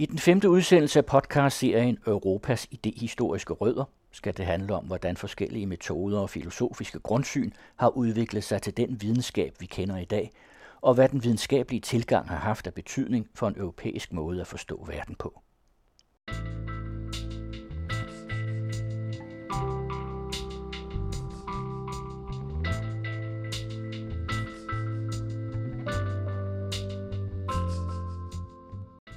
I den femte udsendelse af podcastserien Europas idehistoriske rødder skal det handle om, hvordan forskellige metoder og filosofiske grundsyn har udviklet sig til den videnskab, vi kender i dag, og hvad den videnskabelige tilgang har haft af betydning for en europæisk måde at forstå verden på.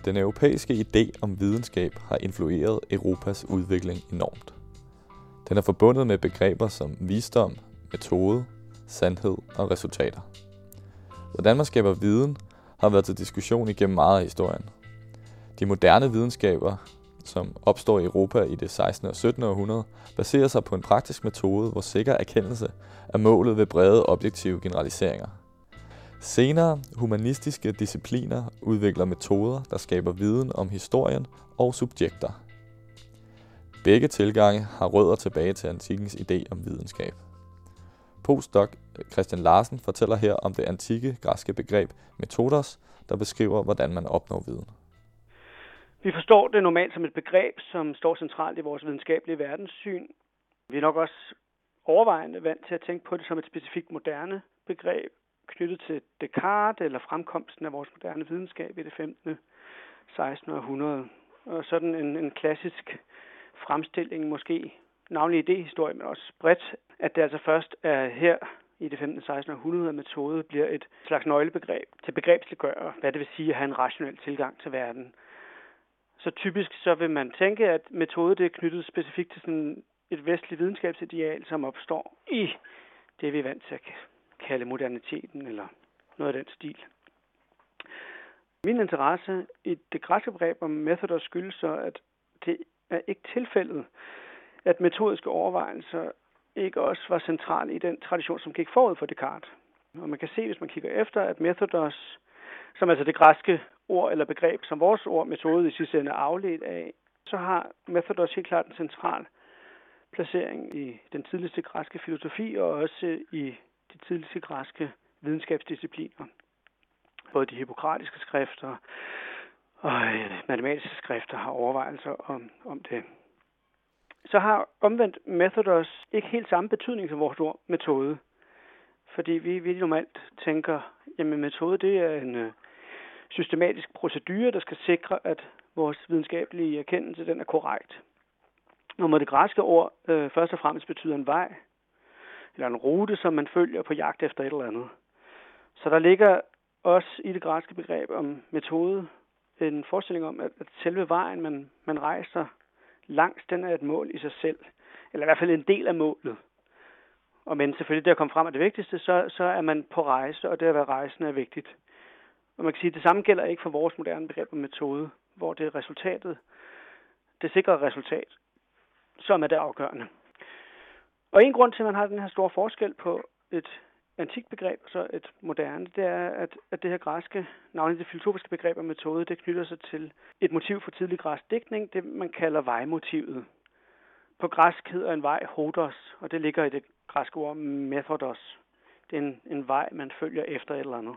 Den europæiske idé om videnskab har influeret Europas udvikling enormt. Den er forbundet med begreber som visdom, metode, sandhed og resultater. Hvordan man skaber viden har været til diskussion igennem meget af historien. De moderne videnskaber, som opstår i Europa i det 16. og 17. århundrede, baserer sig på en praktisk metode, hvor sikker erkendelse er målet ved brede objektive generaliseringer – Senere humanistiske discipliner udvikler metoder, der skaber viden om historien og subjekter. Begge tilgange har rødder tilbage til antikkens idé om videnskab. Postdoc Christian Larsen fortæller her om det antikke græske begreb metodos, der beskriver, hvordan man opnår viden. Vi forstår det normalt som et begreb, som står centralt i vores videnskabelige verdenssyn. Vi er nok også overvejende vant til at tænke på det som et specifikt moderne begreb, knyttet til Descartes eller fremkomsten af vores moderne videnskab i det 15. 16. århundrede. Og sådan en, en klassisk fremstilling, måske navnlig idehistorie, men også bredt, at det altså først er her i det 15. 16. århundrede, at metode bliver et slags nøglebegreb til begrebsliggøre, hvad det vil sige at have en rationel tilgang til verden. Så typisk så vil man tænke, at metode det er knyttet specifikt til sådan et vestligt videnskabsideal, som opstår i det, vi er vant til at kalde moderniteten eller noget af den stil. Min interesse i det græske begreb om metoder skyldes så, at det er ikke tilfældet, at metodiske overvejelser ikke også var centrale i den tradition, som gik forud for Descartes. Og man kan se, hvis man kigger efter, at methodos, som altså det græske ord eller begreb, som vores ord metode i sidste ende er afledt af, så har methodos helt klart en central placering i den tidligste græske filosofi og også i de tidligste græske videnskabsdiscipliner. Både de hippokratiske skrifter og øh, matematiske skrifter har overvejelser om, om det. Så har omvendt methodos ikke helt samme betydning som vores ord metode. Fordi vi, vi normalt tænker, jamen metode det er en øh, systematisk procedure, der skal sikre, at vores videnskabelige erkendelse den er korrekt. Og må det græske ord øh, først og fremmest betyder en vej, eller en rute, som man følger på jagt efter et eller andet. Så der ligger også i det græske begreb om metode en forestilling om, at, at selve vejen, man, man rejser langs, den er et mål i sig selv. Eller i hvert fald en del af målet. Og men selvfølgelig det at komme frem er det vigtigste, så, så er man på rejse, og det at være rejsende er vigtigt. Og man kan sige, at det samme gælder ikke for vores moderne begreb om metode, hvor det er resultatet, det sikre resultat, som er det afgørende. Og en grund til, at man har den her store forskel på et antikt begreb og så et moderne, det er, at, at det her græske, navnlig det filosofiske begreb og metode, det knytter sig til et motiv for tidlig græsk digtning, det man kalder vejmotivet. På græsk hedder en vej hodos, og det ligger i det græske ord methodos. Det er en, en vej, man følger efter et eller andet.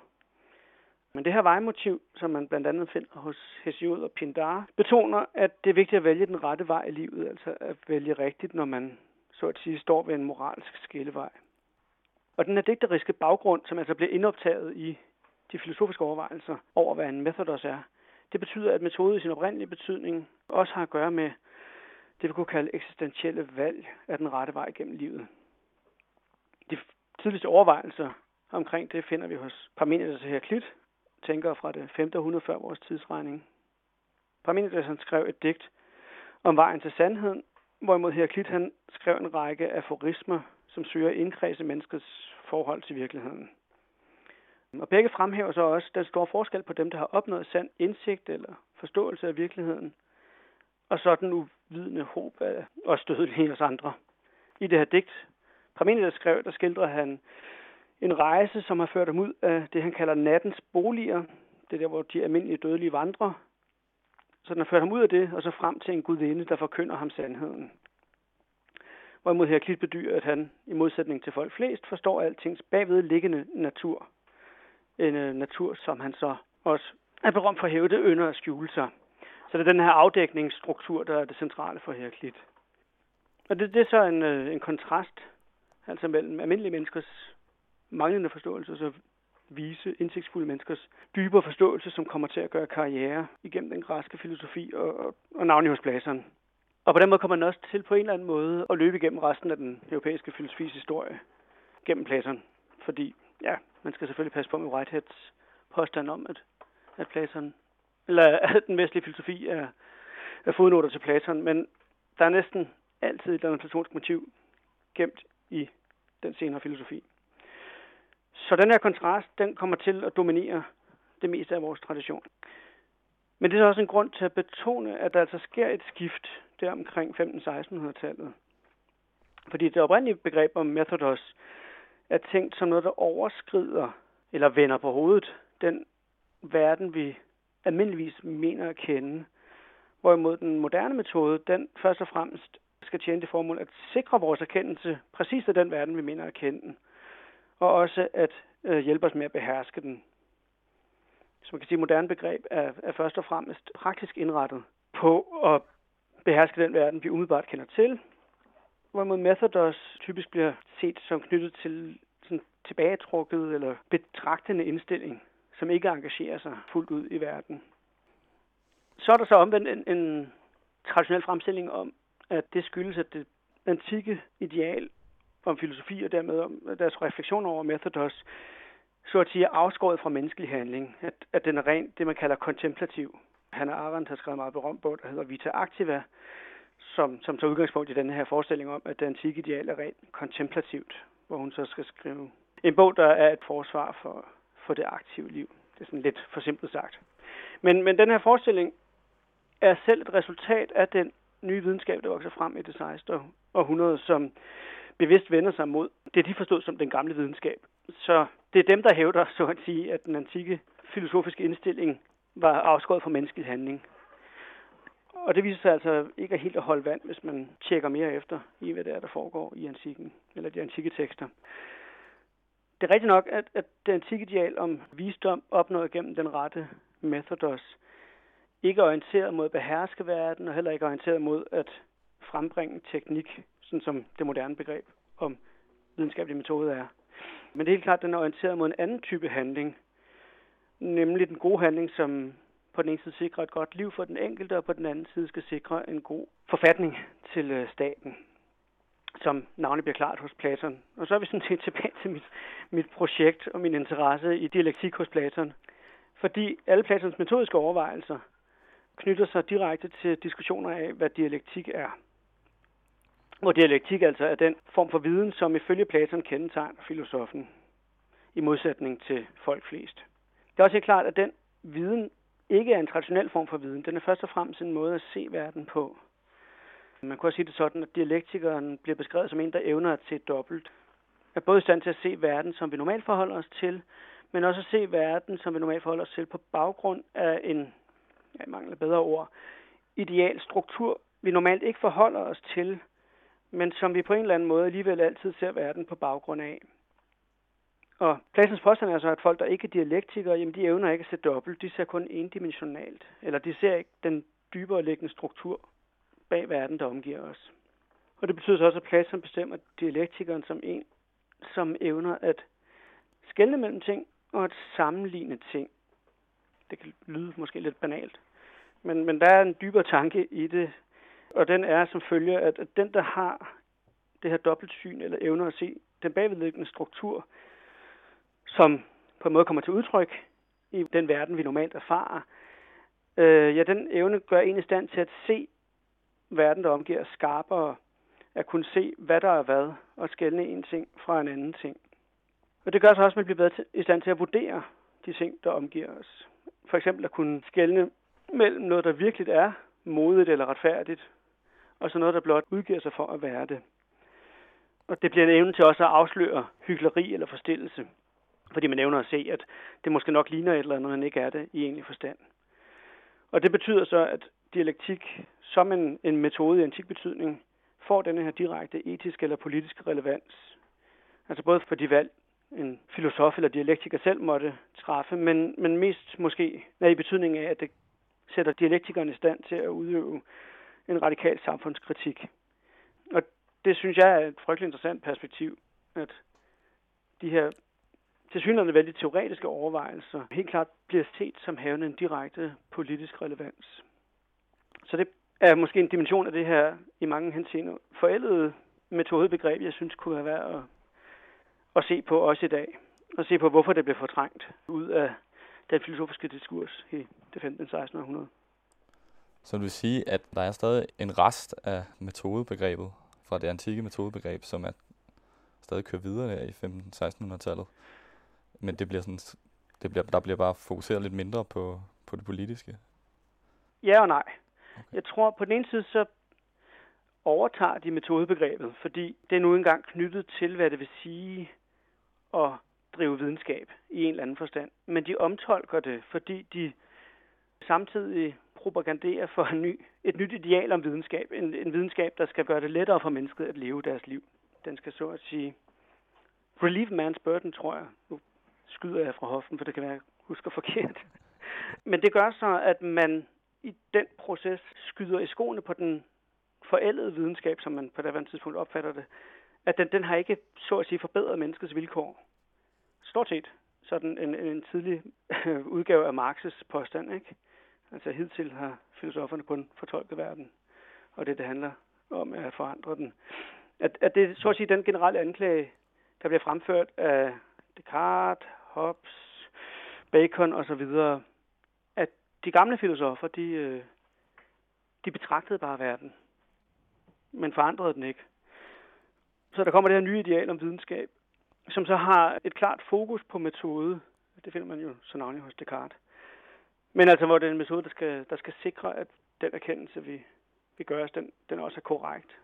Men det her vejmotiv, som man blandt andet finder hos Hesiod og Pindar, betoner, at det er vigtigt at vælge den rette vej i livet, altså at vælge rigtigt, når man så at sige, står ved en moralsk skillevej. Og den her digteriske baggrund, som altså bliver indoptaget i de filosofiske overvejelser over, hvad en methodos er, det betyder, at metode i sin oprindelige betydning også har at gøre med det, vi kunne kalde eksistentielle valg af den rette vej gennem livet. De tidligste overvejelser omkring det finder vi hos Parmenides og Heraklit, tænkere fra det 5. århundrede før vores tidsregning. Parmenides han skrev et digt om vejen til sandheden, Hvorimod Heraklit han skrev en række aforismer, som søger at indkredse menneskets forhold til virkeligheden. Og begge fremhæver så også den store forskel på dem, der har opnået sand indsigt eller forståelse af virkeligheden, og så den uvidende håb af os dødelige os andre. I det her digt, Parmenides skrev, der skildrer han en rejse, som har ført ham ud af det, han kalder nattens boliger. Det er der, hvor de almindelige dødelige vandrer, så den har ført ham ud af det, og så frem til en gudinde, der forkynder ham sandheden. Hvorimod Heraklit bedyrer, at han, i modsætning til folk flest, forstår altings bagvedliggende natur. En øh, natur, som han så også er berømt for at hæve det ynder at skjule sig. Så det er den her afdækningsstruktur, der er det centrale for Heraklit. Og det, det er så en, øh, en kontrast altså mellem almindelige menneskers manglende forståelse så vise, indsigtsfulde menneskers dybere forståelse, som kommer til at gøre karriere igennem den græske filosofi og, og, og navnlig hos Platon. Og på den måde kommer man også til på en eller anden måde at løbe igennem resten af den europæiske filosofis historie gennem Platon. Fordi, ja, man skal selvfølgelig passe på med Whiteheads påstand om, at, at Platon, eller at den vestlige filosofi er, er fodnoter til Platon, men der er næsten altid et eller platonsk motiv gemt i den senere filosofi. Så den her kontrast, den kommer til at dominere det meste af vores tradition. Men det er også en grund til at betone, at der altså sker et skift der omkring 15-1600-tallet. Fordi det oprindelige begreb om methodos er tænkt som noget, der overskrider eller vender på hovedet den verden, vi almindeligvis mener at kende. Hvorimod den moderne metode, den først og fremmest skal tjene det formål at sikre vores erkendelse præcis af den verden, vi mener at kende og også at øh, hjælpe os med at beherske den. Så man kan sige, at moderne begreb er, er først og fremmest praktisk indrettet på at beherske den verden, vi umiddelbart kender til, hvorimod Methodos typisk bliver set som knyttet til sådan tilbagetrukket eller betragtende indstilling, som ikke engagerer sig fuldt ud i verden. Så er der så omvendt en, en traditionel fremstilling om, at det skyldes, at det antikke ideal om filosofi og dermed om deres refleksion over Methodos, så at sige afskåret fra menneskelig handling. At, at den er rent det, man kalder kontemplativ. Hanna Arendt har skrevet en meget berømt bog, der hedder Vita Activa, som, som tager udgangspunkt i den her forestilling om, at det antikke ideal er rent kontemplativt, hvor hun så skal skrive en bog, der er et forsvar for, for det aktive liv. Det er sådan lidt forsimplet sagt. Men, men den her forestilling er selv et resultat af den nye videnskab, der vokser frem i det 16. århundrede, som bevidst vender sig mod det, de forstod som den gamle videnskab. Så det er dem, der hævder, så at sige, at den antikke filosofiske indstilling var afskåret fra menneskelig handling. Og det viser sig altså ikke at helt at holde vand, hvis man tjekker mere efter i, hvad det er, der foregår i antikken, eller de antikke tekster. Det er rigtigt nok, at, at det antikke ideal om visdom opnået gennem den rette methodos ikke er orienteret mod at beherske verden, og heller ikke orienteret mod at frembringe teknik sådan som det moderne begreb om videnskabelig metode er. Men det er helt klart, at den er orienteret mod en anden type handling, nemlig den gode handling, som på den ene side sikrer et godt liv for den enkelte, og på den anden side skal sikre en god forfatning til øh, staten, som navnet bliver klart hos Platon. Og så er vi sådan set tilbage til mit, mit projekt og min interesse i dialektik hos Platon. Fordi alle Platons metodiske overvejelser knytter sig direkte til diskussioner af, hvad dialektik er hvor dialektik altså er den form for viden, som ifølge Platon kendetegner filosofen, i modsætning til folk flest. Det er også helt klart, at den viden ikke er en traditionel form for viden. Den er først og fremmest en måde at se verden på. Man kan også sige det sådan, at dialektikeren bliver beskrevet som en, der evner at se dobbelt. Er både i stand til at se verden, som vi normalt forholder os til, men også at se verden, som vi normalt forholder os til på baggrund af en, jeg mangler bedre ord, ideal struktur, vi normalt ikke forholder os til, men som vi på en eller anden måde alligevel altid ser verden på baggrund af. Og pladsens påstand er så, at folk, der ikke er dialektikere, jamen de evner ikke at se dobbelt, de ser kun endimensionalt, eller de ser ikke den dybere liggende struktur bag verden, der omgiver os. Og det betyder så også, at Platon bestemmer dialektikeren som en, som evner at skelne mellem ting og at sammenligne ting. Det kan lyde måske lidt banalt, men, men der er en dybere tanke i det, og den er som følger, at, den, der har det her dobbeltsyn eller evner at se den bagvedliggende struktur, som på en måde kommer til udtryk i den verden, vi normalt erfarer, øh, ja, den evne gør en i stand til at se verden, der omgiver skarpere, at kunne se, hvad der er hvad, og skælne en ting fra en anden ting. Og det gør så også, at man bliver bedre i stand til at vurdere de ting, der omgiver os. For eksempel at kunne skælne mellem noget, der virkelig er modigt eller retfærdigt, og så noget, der blot udgiver sig for at være det. Og det bliver en evne til også at afsløre hyggeleri eller forstillelse, fordi man evner at se, at det måske nok ligner et eller andet, men ikke er det i egentlig forstand. Og det betyder så, at dialektik som en, en metode i antik betydning får denne her direkte etiske eller politiske relevans. Altså både for de valg, en filosof eller dialektiker selv måtte træffe, men, men mest måske i betydning af, at det sætter dialektikeren i stand til at udøve en radikal samfundskritik. Og det synes jeg er et frygtelig interessant perspektiv, at de her tilsyneladende vældig teoretiske overvejelser helt klart bliver set som havende en direkte politisk relevans. Så det er måske en dimension af det her i mange henseender forældede metodebegreb, jeg synes kunne være værd at, at se på også i dag. Og se på, hvorfor det blev fortrængt ud af den filosofiske diskurs i det 15. 16. århundrede du vil sige, at der er stadig en rest af metodebegrebet fra det antikke metodebegreb, som er stadig kører videre der i 15-1600-tallet. Men det bliver sådan, det bliver, der bliver bare fokuseret lidt mindre på, på det politiske. Ja og nej. Okay. Jeg tror på den ene side, så overtager de metodebegrebet, fordi det er nu engang knyttet til, hvad det vil sige at drive videnskab i en eller anden forstand. Men de omtolker det, fordi de samtidig propagandere for en ny, et nyt ideal om videnskab. En, en videnskab, der skal gøre det lettere for mennesket at leve deres liv. Den skal så at sige relieve man's burden, tror jeg. Nu skyder jeg fra hoften, for det kan være, jeg husker forkert. Men det gør så, at man i den proces skyder i skoene på den forældede videnskab, som man på det tidspunkt opfatter det, at den, den har ikke, så at sige, forbedret menneskets vilkår. Stort set sådan en, en tidlig udgave af Marx's påstand, ikke? Altså hidtil har filosoferne kun fortolket verden, og det, det handler om, er at forandre den. At, at det så at sige den generelle anklage, der bliver fremført af Descartes, Hobbes, Bacon osv., at de gamle filosofer, de, øh, de betragtede bare verden, men forandrede den ikke. Så der kommer det her nye ideal om videnskab, som så har et klart fokus på metode. Det finder man jo så navnlig hos Descartes. Men altså, hvor det er en metode, der skal, der skal sikre, at den erkendelse, vi, vi gør os, den, den også er korrekt.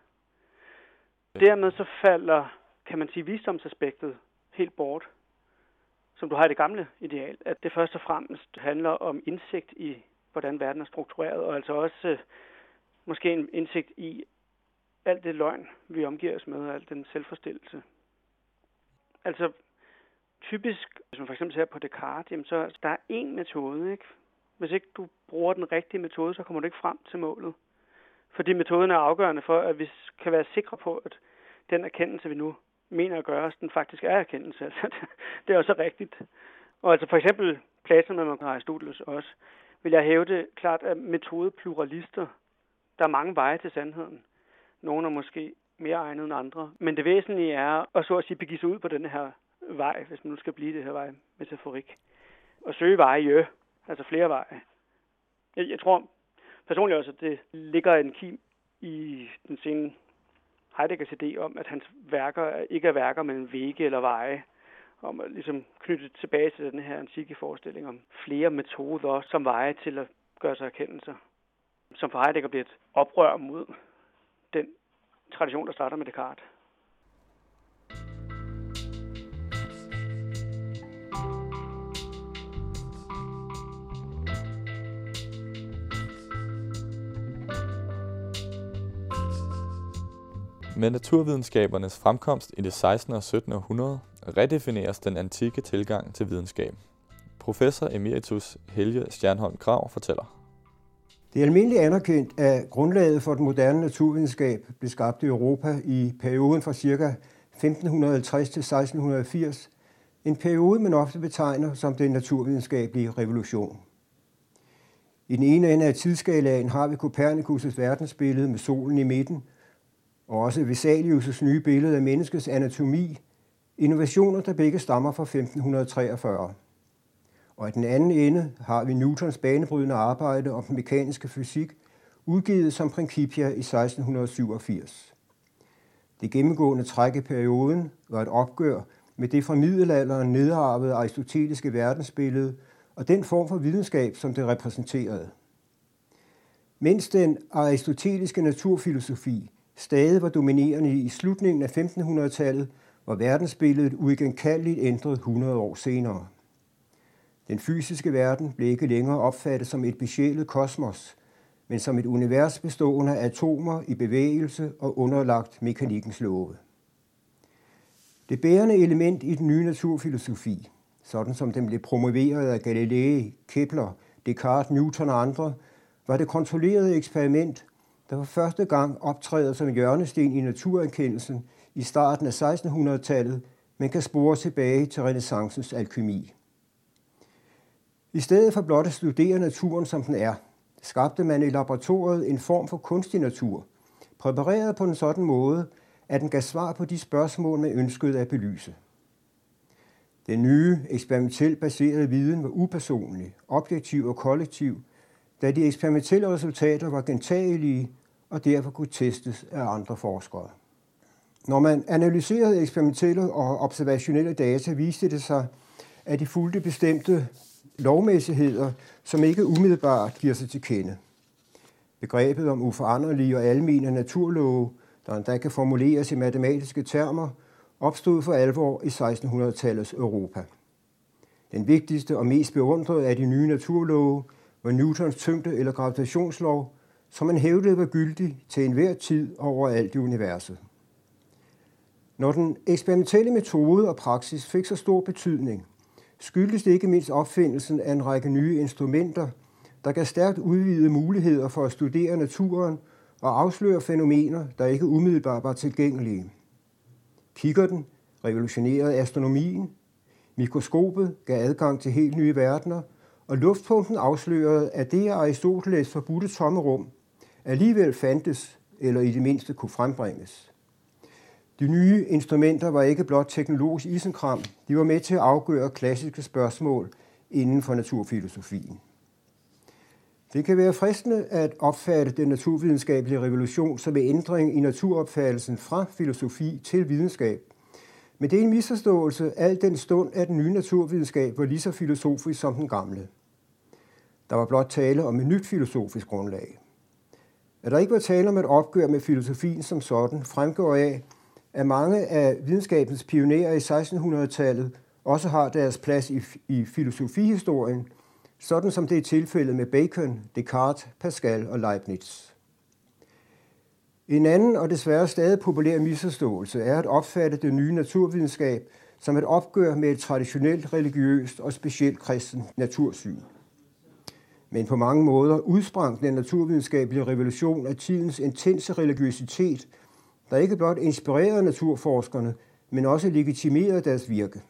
Dermed så falder, kan man sige, visdomsaspektet helt bort, som du har i det gamle ideal, at det først og fremmest handler om indsigt i, hvordan verden er struktureret, og altså også øh, måske en indsigt i alt det løgn, vi omgiver os med, og al den selvforstillelse. Altså, typisk, hvis man for eksempel ser på Descartes, jamen så der er én metode, ikke? Hvis ikke du bruger den rigtige metode, så kommer du ikke frem til målet. Fordi metoden er afgørende for, at vi kan være sikre på, at den erkendelse, vi nu mener at gøre, den faktisk er erkendelse. Altså, det er også rigtigt. Og altså for eksempel Platon og Aristoteles også, vil jeg hæve det klart, at metodepluralister, der er mange veje til sandheden. Nogle er måske mere egnet end andre. Men det væsentlige er at så at sige begive sig ud på den her vej, hvis man nu skal blive det her vej metaforik. Og søge veje, altså flere veje. Jeg, jeg tror personligt også, at det ligger en kim i den sene Heideggers idé om, at hans værker ikke er værker, men vægge eller veje. Om at ligesom knytte tilbage til den her antikke forestilling om flere metoder som veje til at gøre sig erkendelser. Som for Heidegger bliver et oprør mod den tradition, der starter med Descartes. Med naturvidenskabernes fremkomst i det 16. og 17. århundrede redefineres den antikke tilgang til videnskab. Professor emeritus Helge Stjernholm Krav fortæller. Det er almindeligt anerkendt, at grundlaget for den moderne naturvidenskab blev skabt i Europa i perioden fra ca. 1550 til 1680, en periode, man ofte betegner som den naturvidenskabelige revolution. I den ene ende af tidsskalaen har vi Kopernikus' verdensbillede med solen i midten – og også Vesalius' nye billede af menneskets anatomi, innovationer, der begge stammer fra 1543. Og i den anden ende har vi Newtons banebrydende arbejde om den mekaniske fysik, udgivet som Principia i 1687. Det gennemgående træk i perioden var et opgør med det fra middelalderen nedarvede aristoteliske verdensbillede og den form for videnskab, som det repræsenterede. Mens den aristoteliske naturfilosofi stadig var dominerende i slutningen af 1500-tallet, var verdensbilledet uigenkaldeligt ændret 100 år senere. Den fysiske verden blev ikke længere opfattet som et besjælet kosmos, men som et univers bestående af atomer i bevægelse og underlagt mekanikkens love. Det bærende element i den nye naturfilosofi, sådan som den blev promoveret af Galilei, Kepler, Descartes, Newton og andre, var det kontrollerede eksperiment, der for første gang optræder som hjørnesten i naturerkendelsen i starten af 1600-tallet, men kan spore tilbage til renaissancens alkymi. I stedet for blot at studere naturen som den er, skabte man i laboratoriet en form for kunstig natur, præpareret på en sådan måde, at den gav svar på de spørgsmål, man ønskede at belyse. Den nye, eksperimentelt baserede viden var upersonlig, objektiv og kollektiv, da de eksperimentelle resultater var gentagelige og derfor kunne testes af andre forskere. Når man analyserede eksperimentelle og observationelle data, viste det sig, at de fulgte bestemte lovmæssigheder, som ikke umiddelbart giver sig til kende. Begrebet om uforanderlige og almene naturlove, der endda kan formuleres i matematiske termer, opstod for alvor i 1600-tallets Europa. Den vigtigste og mest beundrede af de nye naturlove var Newtons tyngde- eller gravitationslov, som man hævdede var gyldig til enhver tid overalt i universet. Når den eksperimentelle metode og praksis fik så stor betydning, skyldes det ikke mindst opfindelsen af en række nye instrumenter, der gav stærkt udvidede muligheder for at studere naturen og afsløre fænomener, der ikke umiddelbart var tilgængelige. Kikkerten revolutionerede astronomien, mikroskopet gav adgang til helt nye verdener, og luftpumpen afslørede, at det af Aristoteles forbudte tomme rum alligevel fandtes, eller i det mindste kunne frembringes. De nye instrumenter var ikke blot teknologisk isenkram, de var med til at afgøre klassiske spørgsmål inden for naturfilosofien. Det kan være fristende at opfatte den naturvidenskabelige revolution som en ændring i naturopfattelsen fra filosofi til videnskab. Men det er en misforståelse, al den stund, at den nye naturvidenskab var lige så filosofisk som den gamle. Der var blot tale om et nyt filosofisk grundlag. At der ikke var tale om et opgør med filosofien som sådan, fremgår af, at mange af videnskabens pionerer i 1600-tallet også har deres plads i, i filosofihistorien, sådan som det er tilfældet med Bacon, Descartes, Pascal og Leibniz. En anden og desværre stadig populær misforståelse er at opfatte det nye naturvidenskab som et opgør med et traditionelt religiøst og specielt kristen natursyn. Men på mange måder udsprang den naturvidenskabelige revolution af tidens intense religiøsitet, der ikke blot inspirerede naturforskerne, men også legitimerede deres virke.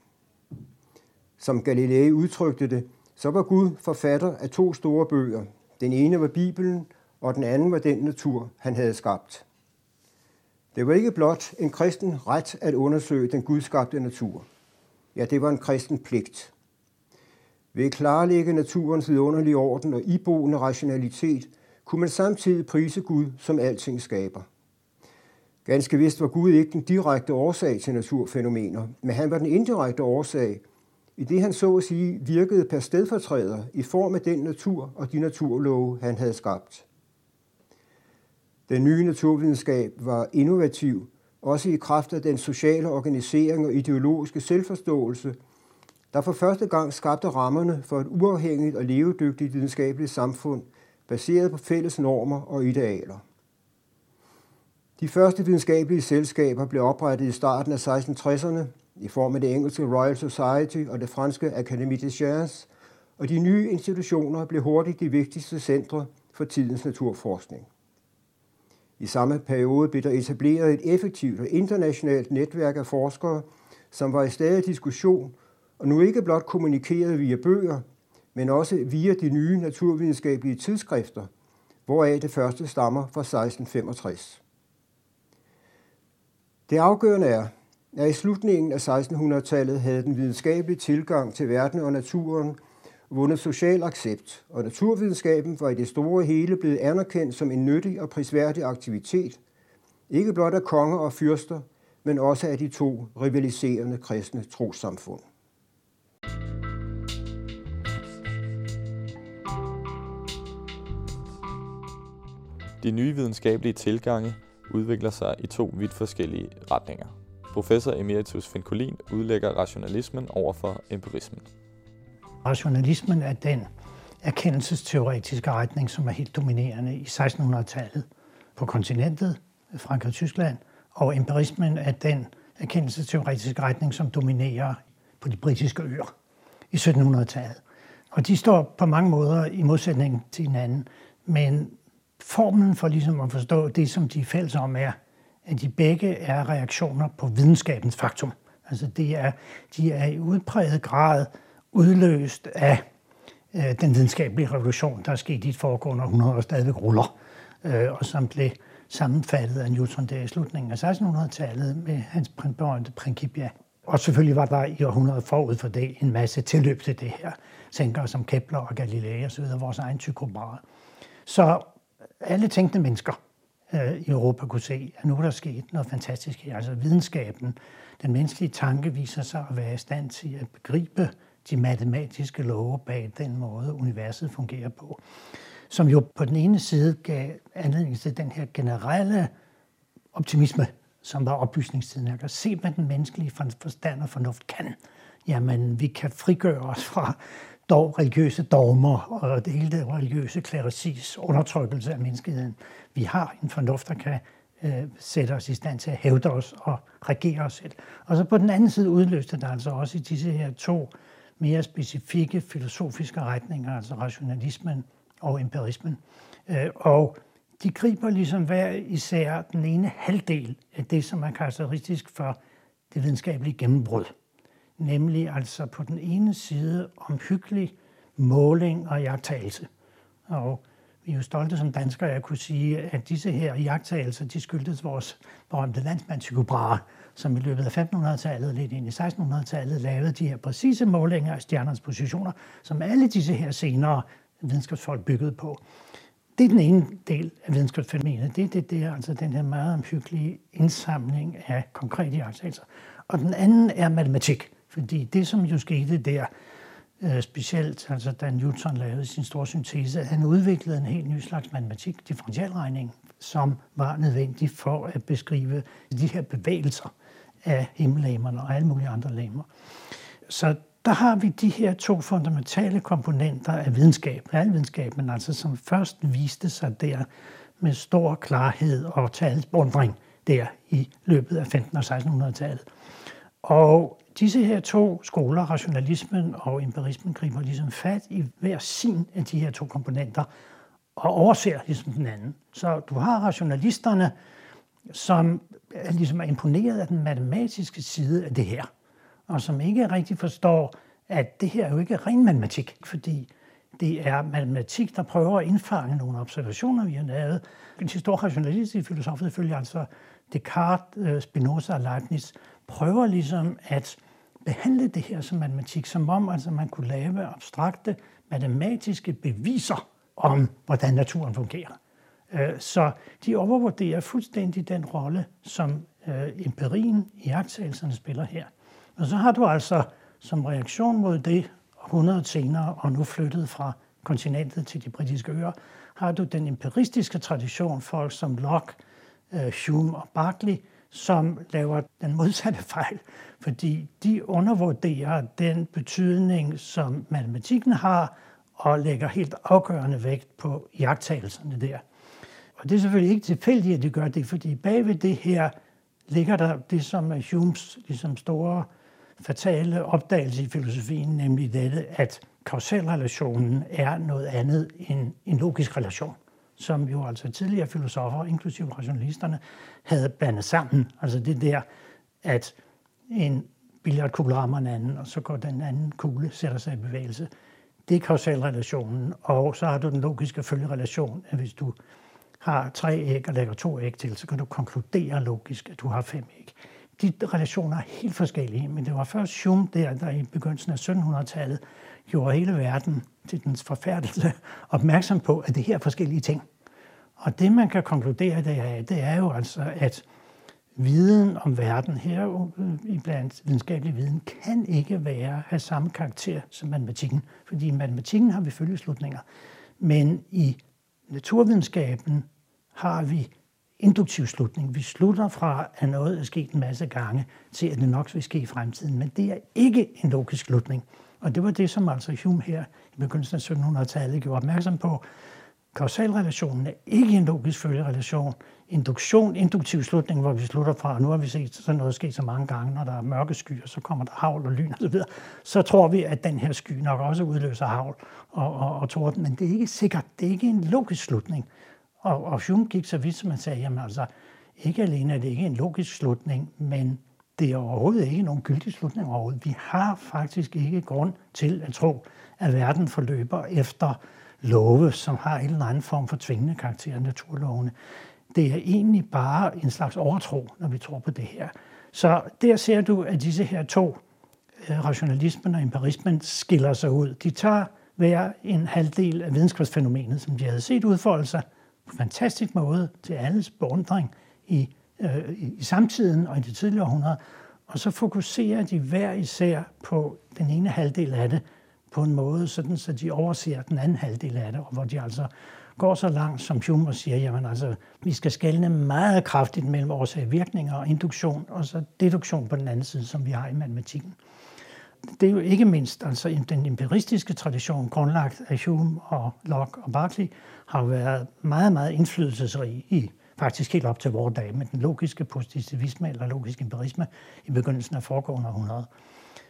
Som Galilei udtrykte det, så var Gud forfatter af to store bøger. Den ene var Bibelen, og den anden var den natur, han havde skabt. Det var ikke blot en kristen ret at undersøge den gudskabte natur. Ja, det var en kristen pligt. Ved at klarlægge naturens vidunderlige orden og iboende rationalitet, kunne man samtidig prise Gud som alting skaber. Ganske vist var Gud ikke den direkte årsag til naturfænomener, men han var den indirekte årsag, i det han så at sige virkede per stedfortræder i form af den natur og de naturlove, han havde skabt. Den nye naturvidenskab var innovativ, også i kraft af den sociale organisering og ideologiske selvforståelse, der for første gang skabte rammerne for et uafhængigt og levedygtigt videnskabeligt samfund, baseret på fælles normer og idealer. De første videnskabelige selskaber blev oprettet i starten af 1660'erne i form af det engelske Royal Society og det franske Académie des Sciences, og de nye institutioner blev hurtigt de vigtigste centre for tidens naturforskning. I samme periode blev der etableret et effektivt og internationalt netværk af forskere, som var i stadig diskussion og nu ikke blot kommunikerede via bøger, men også via de nye naturvidenskabelige tidsskrifter, hvoraf det første stammer fra 1665. Det afgørende er, at i slutningen af 1600-tallet havde den videnskabelige tilgang til verden og naturen vundet social accept, og naturvidenskaben var i det store hele blevet anerkendt som en nyttig og prisværdig aktivitet, ikke blot af konger og fyrster, men også af de to rivaliserende kristne trossamfund. De nye videnskabelige tilgange udvikler sig i to vidt forskellige retninger. Professor Emeritus Finkolin udlægger rationalismen over for empirismen. Rationalismen er den erkendelsesteoretiske retning, som er helt dominerende i 1600-tallet på kontinentet, Frankrig og Tyskland, og empirismen er den erkendelsesteoretiske retning, som dominerer på de britiske øer i 1700-tallet. Og de står på mange måder i modsætning til hinanden. Men formen for ligesom at forstå det, som de er fælles om, er, at de begge er reaktioner på videnskabens faktum. Altså det er, de er i udpræget grad udløst af øh, den videnskabelige revolution, der er sket i et foregående århundrede og stadigvæk ruller, øh, og som blev sammenfattet af Newton der i slutningen af 1600-tallet med hans berømte Principia. Og selvfølgelig var der i århundredet forud for det en masse tilløb til det her. Tænkere som Kepler og Galilei osv., vores egen Tycho Så alle tænkende mennesker øh, i Europa kunne se, at nu er der sket noget fantastisk her. Altså videnskaben, den menneskelige tanke viser sig at være i stand til at begribe de matematiske love bag den måde, universet fungerer på. Som jo på den ene side gav anledning til den her generelle optimisme, som var oplysningstiden. Jeg kan se, hvad den menneskelige forstand og fornuft kan. Jamen, vi kan frigøre os fra dog religiøse dogmer og det hele det religiøse klericis undertrykkelse af menneskeheden. Vi har en fornuft, der kan øh, sætte os i stand til at hævde os og regere os selv. Og så på den anden side udløste der altså også i disse her to mere specifikke filosofiske retninger, altså rationalismen og empirismen. Øh, og de griber ligesom hver især den ene halvdel af det, som er karakteristisk for det videnskabelige gennembrud. Nemlig altså på den ene side omhyggelig måling og jagttagelse. Og vi er jo stolte som danskere at kunne sige, at disse her jagttagelser, de skyldtes vores berømte landsmand Tycho Brahe, som i løbet af 1500-tallet, lidt ind i 1600-tallet, lavede de her præcise målinger af stjernernes positioner, som alle disse her senere videnskabsfolk byggede på. Det er den ene del af videnskabsfænomenet. Det, det, det er altså den her meget omhyggelige indsamling af konkrete iagttagelser. Og den anden er matematik, fordi det, som jo skete der, øh, specielt altså da Newton lavede sin store syntese, han udviklede en helt ny slags matematik, differentialregning, som var nødvendig for at beskrive de her bevægelser af himmellamerne og alle mulige andre lamer. Så der har vi de her to fundamentale komponenter af videnskab, realvidenskab, men altså som først viste sig der med stor klarhed og talsbundring der i løbet af 15- og 1600-tallet. Og disse her to skoler, rationalismen og empirismen, griber ligesom fat i hver sin af de her to komponenter og overser ligesom den anden. Så du har rationalisterne, som er ligesom er imponeret af den matematiske side af det her og som ikke rigtig forstår, at det her er jo ikke ren matematik, fordi det er matematik, der prøver at indfange nogle observationer, vi har lavet. De store rationalistiske filosof, selvfølgelig altså Descartes, øh, Spinoza og Leibniz, prøver ligesom at behandle det her som matematik, som om altså man kunne lave abstrakte matematiske beviser om, hvordan naturen fungerer. Øh, så de overvurderer fuldstændig den rolle, som øh, empirien i jagttagelserne spiller her. Og så har du altså som reaktion mod det, 100 senere, og nu flyttet fra kontinentet til de britiske øer, har du den empiristiske tradition, folk som Locke, øh, Hume og Berkeley, som laver den modsatte fejl, fordi de undervurderer den betydning, som matematikken har, og lægger helt afgørende vægt på jagttagelserne der. Og det er selvfølgelig ikke tilfældigt, at de gør det, fordi bagved det her ligger der det, som er Humes ligesom store fatale opdagelse i filosofien, nemlig dette, at kausalrelationen er noget andet end en logisk relation, som jo altså tidligere filosofer, inklusive rationalisterne, havde blandet sammen. Altså det der, at en billardkugle rammer en anden, og så går den anden kugle, sætter sig i bevægelse. Det er kausalrelationen, og så har du den logiske følgerelation, at hvis du har tre æg og lægger to æg til, så kan du konkludere logisk, at du har fem æg de relationer er helt forskellige, men det var først Hume der, der i begyndelsen af 1700-tallet gjorde hele verden til dens forfærdelse opmærksom på, at det her er forskellige ting. Og det, man kan konkludere deraf, det er jo altså, at viden om verden her øh, i blandt videnskabelig viden kan ikke være af samme karakter som matematikken, fordi i matematikken har vi følgeslutninger, men i naturvidenskaben har vi induktiv slutning. Vi slutter fra, at noget er sket en masse gange, til at det nok vil ske i fremtiden. Men det er ikke en logisk slutning. Og det var det, som altså Hume her i begyndelsen af 1700-tallet gjorde opmærksom på. Kausalrelationen er ikke en logisk følgerelation. Induktion, induktiv slutning, hvor vi slutter fra, nu har vi set sådan noget ske så mange gange, når der er mørke skyer, så kommer der havl og lyn osv., så, så tror vi, at den her sky nok også udløser havl og, og, og torden, men det er ikke sikkert. Det er ikke en logisk slutning. Og, og Hume gik så vidt, som man sagde, jamen altså, ikke alene er det ikke en logisk slutning, men det er overhovedet ikke nogen gyldig slutning overhovedet. Vi har faktisk ikke grund til at tro, at verden forløber efter love, som har en eller anden form for tvingende karakter af naturlovene. Det er egentlig bare en slags overtro, når vi tror på det her. Så der ser du, at disse her to, øh, rationalismen og empirismen, skiller sig ud. De tager hver en halvdel af videnskabsfænomenet, som de havde set udfolde sig fantastisk måde til alles beundring i, øh, i samtiden og i det tidligere århundrede, og så fokuserer de hver især på den ene halvdel af det, på en måde, sådan, så de overser den anden halvdel af det, og hvor de altså går så langt, som Hume siger, jamen altså, vi skal skelne meget kraftigt mellem årsag virkninger og induktion, og så deduktion på den anden side, som vi har i matematikken. Det er jo ikke mindst altså den empiristiske tradition, grundlagt af Hume og Locke og Berkeley, har været meget, meget indflydelsesrig i faktisk helt op til vores dag med den logiske positivisme eller logisk empirisme i begyndelsen af foregående århundrede.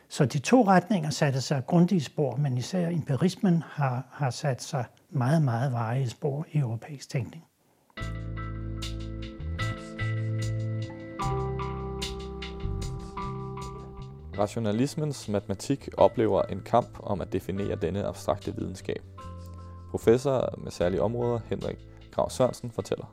Så de to retninger satte sig grundige spor, men især empirismen har, har sat sig meget, meget varige spor i europæisk tænkning. Rationalismens matematik oplever en kamp om at definere denne abstrakte videnskab. Professor med særlige områder, Henrik Grav Sørensen, fortæller.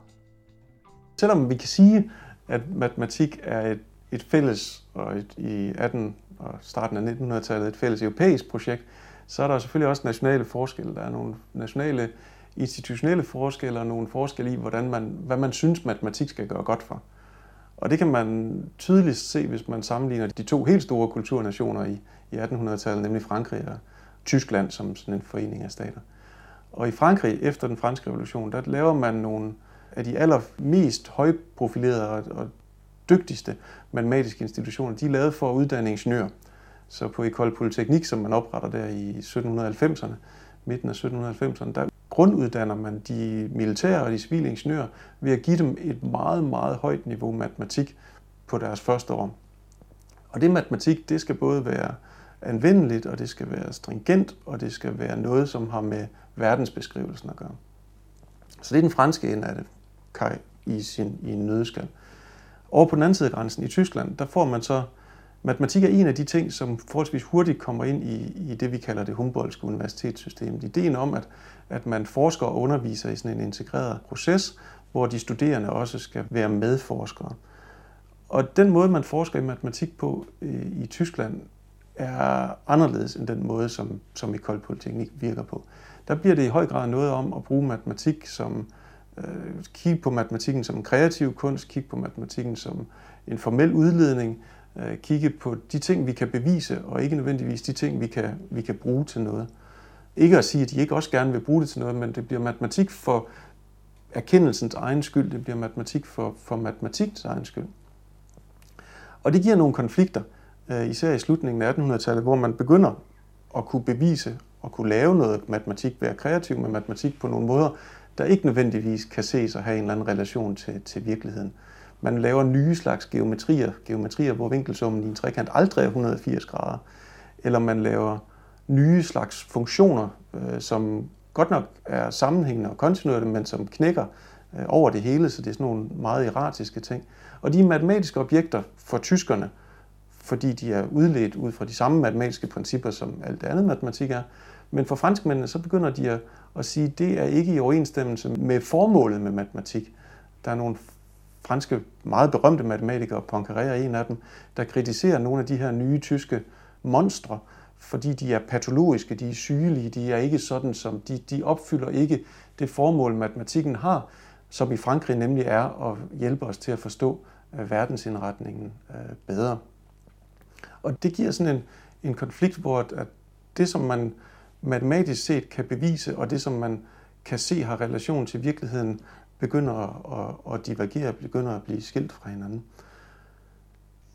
Selvom vi kan sige, at matematik er et, et fælles, og et, i 18 og starten af 1900-tallet et fælles europæisk projekt, så er der selvfølgelig også nationale forskelle. Der er nogle nationale institutionelle forskelle og nogle forskelle i, hvordan man, hvad man synes, matematik skal gøre godt for. Og det kan man tydeligt se, hvis man sammenligner de to helt store kulturnationer i, i 1800-tallet, nemlig Frankrig og Tyskland som sådan en forening af stater. Og i Frankrig, efter den franske revolution, der laver man nogle af de allermest højprofilerede og dygtigste matematiske institutioner, de er lavet for at uddanne ingeniører. Så på Ecole Polytechnique, som man opretter der i 1790'erne, midten af 1790'erne, der grunduddanner man de militære og de civile ingeniører ved at give dem et meget, meget højt niveau matematik på deres første år. Og det matematik, det skal både være anvendeligt, og det skal være stringent, og det skal være noget, som har med verdensbeskrivelsen at gøre. Så det er den franske ende af det, Kai, i, sin, i en nødskal. Over på den anden side af grænsen, i Tyskland, der får man så Matematik er en af de ting, som forholdsvis hurtigt kommer ind i, i det, vi kalder det Humboldtske universitetssystem. Ideen om, at, at man forsker og underviser i sådan en integreret proces, hvor de studerende også skal være medforskere. Og den måde, man forsker i matematik på øh, i Tyskland, er anderledes end den måde, som, som Ecole Polytechnique virker på. Der bliver det i høj grad noget om at bruge matematik som øh, kigge på matematikken som en kreativ kunst, kigge på matematikken som en formel udledning, øh, kigge på de ting, vi kan bevise, og ikke nødvendigvis de ting, vi kan, vi kan bruge til noget. Ikke at sige, at de ikke også gerne vil bruge det til noget, men det bliver matematik for erkendelsens egen skyld, det bliver matematik for, for matematikkens egen skyld. Og det giver nogle konflikter, øh, især i slutningen af 1800-tallet, hvor man begynder at kunne bevise og kunne lave noget matematik, være kreativ med matematik på nogle måder, der ikke nødvendigvis kan ses at have en eller anden relation til, til virkeligheden. Man laver nye slags geometrier, geometrier, hvor vinkelsummen i en trekant aldrig er 180 grader. Eller man laver nye slags funktioner, øh, som godt nok er sammenhængende og kontinuerlige, men som knækker øh, over det hele, så det er sådan nogle meget erratiske ting. Og de matematiske objekter for tyskerne, fordi de er udledt ud fra de samme matematiske principper, som alt det andet matematik er. Men for franskmændene, så begynder de at, at sige, at det er ikke i overensstemmelse med formålet med matematik. Der er nogle franske meget berømte matematikere, Poincaré er en af dem, der kritiserer nogle af de her nye tyske monstre, fordi de er patologiske, de er sygelige, de er ikke sådan som, de, de opfylder ikke det formål, matematikken har, som i Frankrig nemlig er at hjælpe os til at forstå øh, verdensindretningen øh, bedre. Og det giver sådan en, en konflikt, hvor at det, som man matematisk set kan bevise, og det, som man kan se har relation til virkeligheden, begynder at, at divergere, begynder at blive skilt fra hinanden.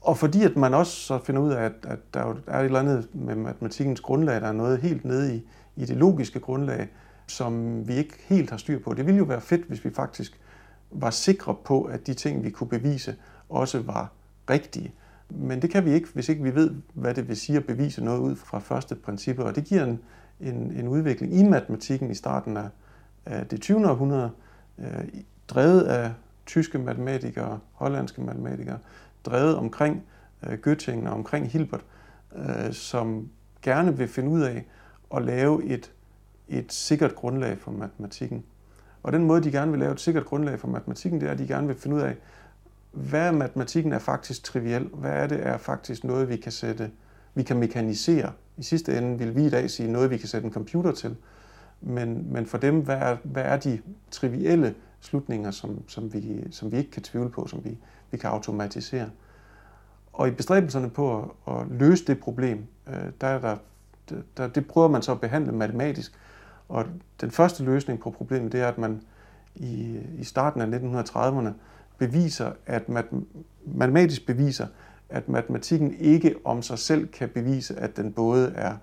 Og fordi at man også så finder ud af, at, at der er et eller andet med matematikkens grundlag, der er noget helt nede i, i det logiske grundlag, som vi ikke helt har styr på. Det ville jo være fedt, hvis vi faktisk var sikre på, at de ting, vi kunne bevise, også var rigtige. Men det kan vi ikke, hvis ikke vi ved, hvad det vil sige at bevise noget ud fra første principper. Og det giver en, en, en udvikling i matematikken i starten af, af det 20. århundrede, øh, drevet af tyske matematikere, hollandske matematikere, drevet omkring øh, Göttingen og omkring Hilbert, øh, som gerne vil finde ud af at lave et, et sikkert grundlag for matematikken. Og den måde, de gerne vil lave et sikkert grundlag for matematikken, det er, at de gerne vil finde ud af, hvad matematikken er faktisk triviel, hvad er det er faktisk noget, vi kan sætte, vi kan mekanisere. I sidste ende vil vi i dag sige noget, vi kan sætte en computer til. Men, men for dem, hvad er, hvad er de trivielle slutninger, som, som, vi, som vi ikke kan tvivle på, som vi, vi kan automatisere? Og i bestræbelserne på at, at løse det problem, øh, der er der, der, det prøver man så at behandle matematisk. Og den første løsning på problemet, det er, at man i, i starten af 1930'erne beviser, at matematisk beviser, at matematikken ikke om sig selv kan bevise, at den både er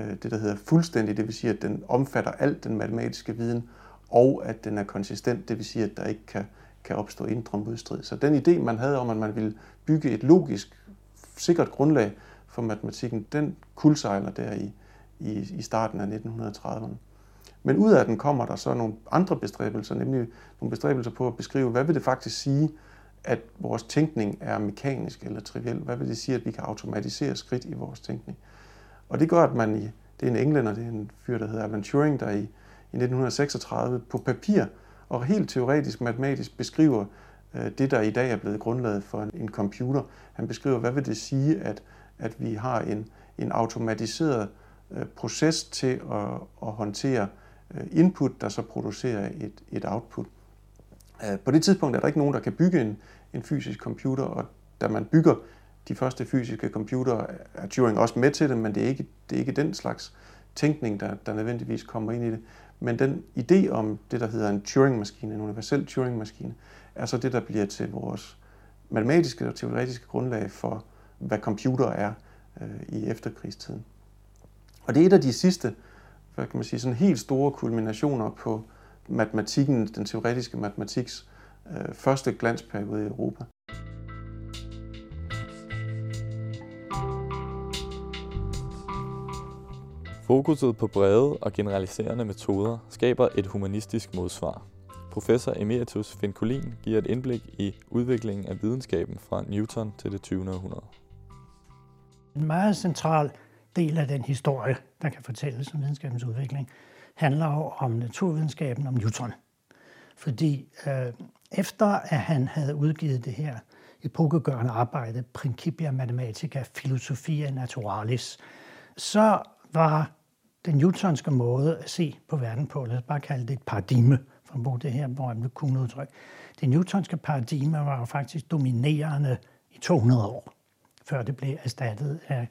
Øh, det, der hedder fuldstændig, det vil sige, at den omfatter alt den matematiske viden, og at den er konsistent, det vil sige, at der ikke kan, kan opstå indre modstrid. Så den idé, man havde om, at man ville bygge et logisk, sikkert grundlag for matematikken, den kuldsejler der i, i, i starten af 1930'erne. Men ud af den kommer der så nogle andre bestræbelser, nemlig nogle bestræbelser på at beskrive, hvad vil det faktisk sige, at vores tænkning er mekanisk eller triviel? Hvad vil det sige, at vi kan automatisere skridt i vores tænkning? Og det gør, at man i, det er en englænder, det er en fyr, der hedder Alan Turing, der i, i 1936 på papir og helt teoretisk matematisk beskriver øh, det, der i dag er blevet grundlaget for en, en computer. Han beskriver, hvad vil det sige, at, at vi har en, en automatiseret øh, proces til at, at håndtere Øh, input, der så producerer et, et output. Øh, på det tidspunkt er der ikke nogen, der kan bygge en, en fysisk computer, og da man bygger de første fysiske computere, er Turing også med til det, men det er ikke, det er ikke den slags tænkning, der, der nødvendigvis kommer ind i det. Men den idé om det, der hedder en Turing-maskine, en universel Turing-maskine, er så det, der bliver til vores matematiske og teoretiske grundlag for, hvad computer er øh, i efterkrigstiden. Og det er et af de sidste hvad kan man sige, sådan helt store kulminationer på matematikken, den teoretiske matematiks øh, første glansperiode i Europa. Fokuset på brede og generaliserende metoder skaber et humanistisk modsvar. Professor Emeritus Finn Collin giver et indblik i udviklingen af videnskaben fra Newton til det 20. århundrede. En meget central del af den historie, der kan fortælles om videnskabens udvikling, handler jo om naturvidenskaben, om Newton. Fordi øh, efter at han havde udgivet det her epokegørende arbejde, Principia Mathematica Philosophia Naturalis, så var den newtonske måde at se på verden på, lad os bare kalde det et paradigme, for at bruge det her berømte kundeudtryk. Det newtonske paradigme var jo faktisk dominerende i 200 år, før det blev erstattet af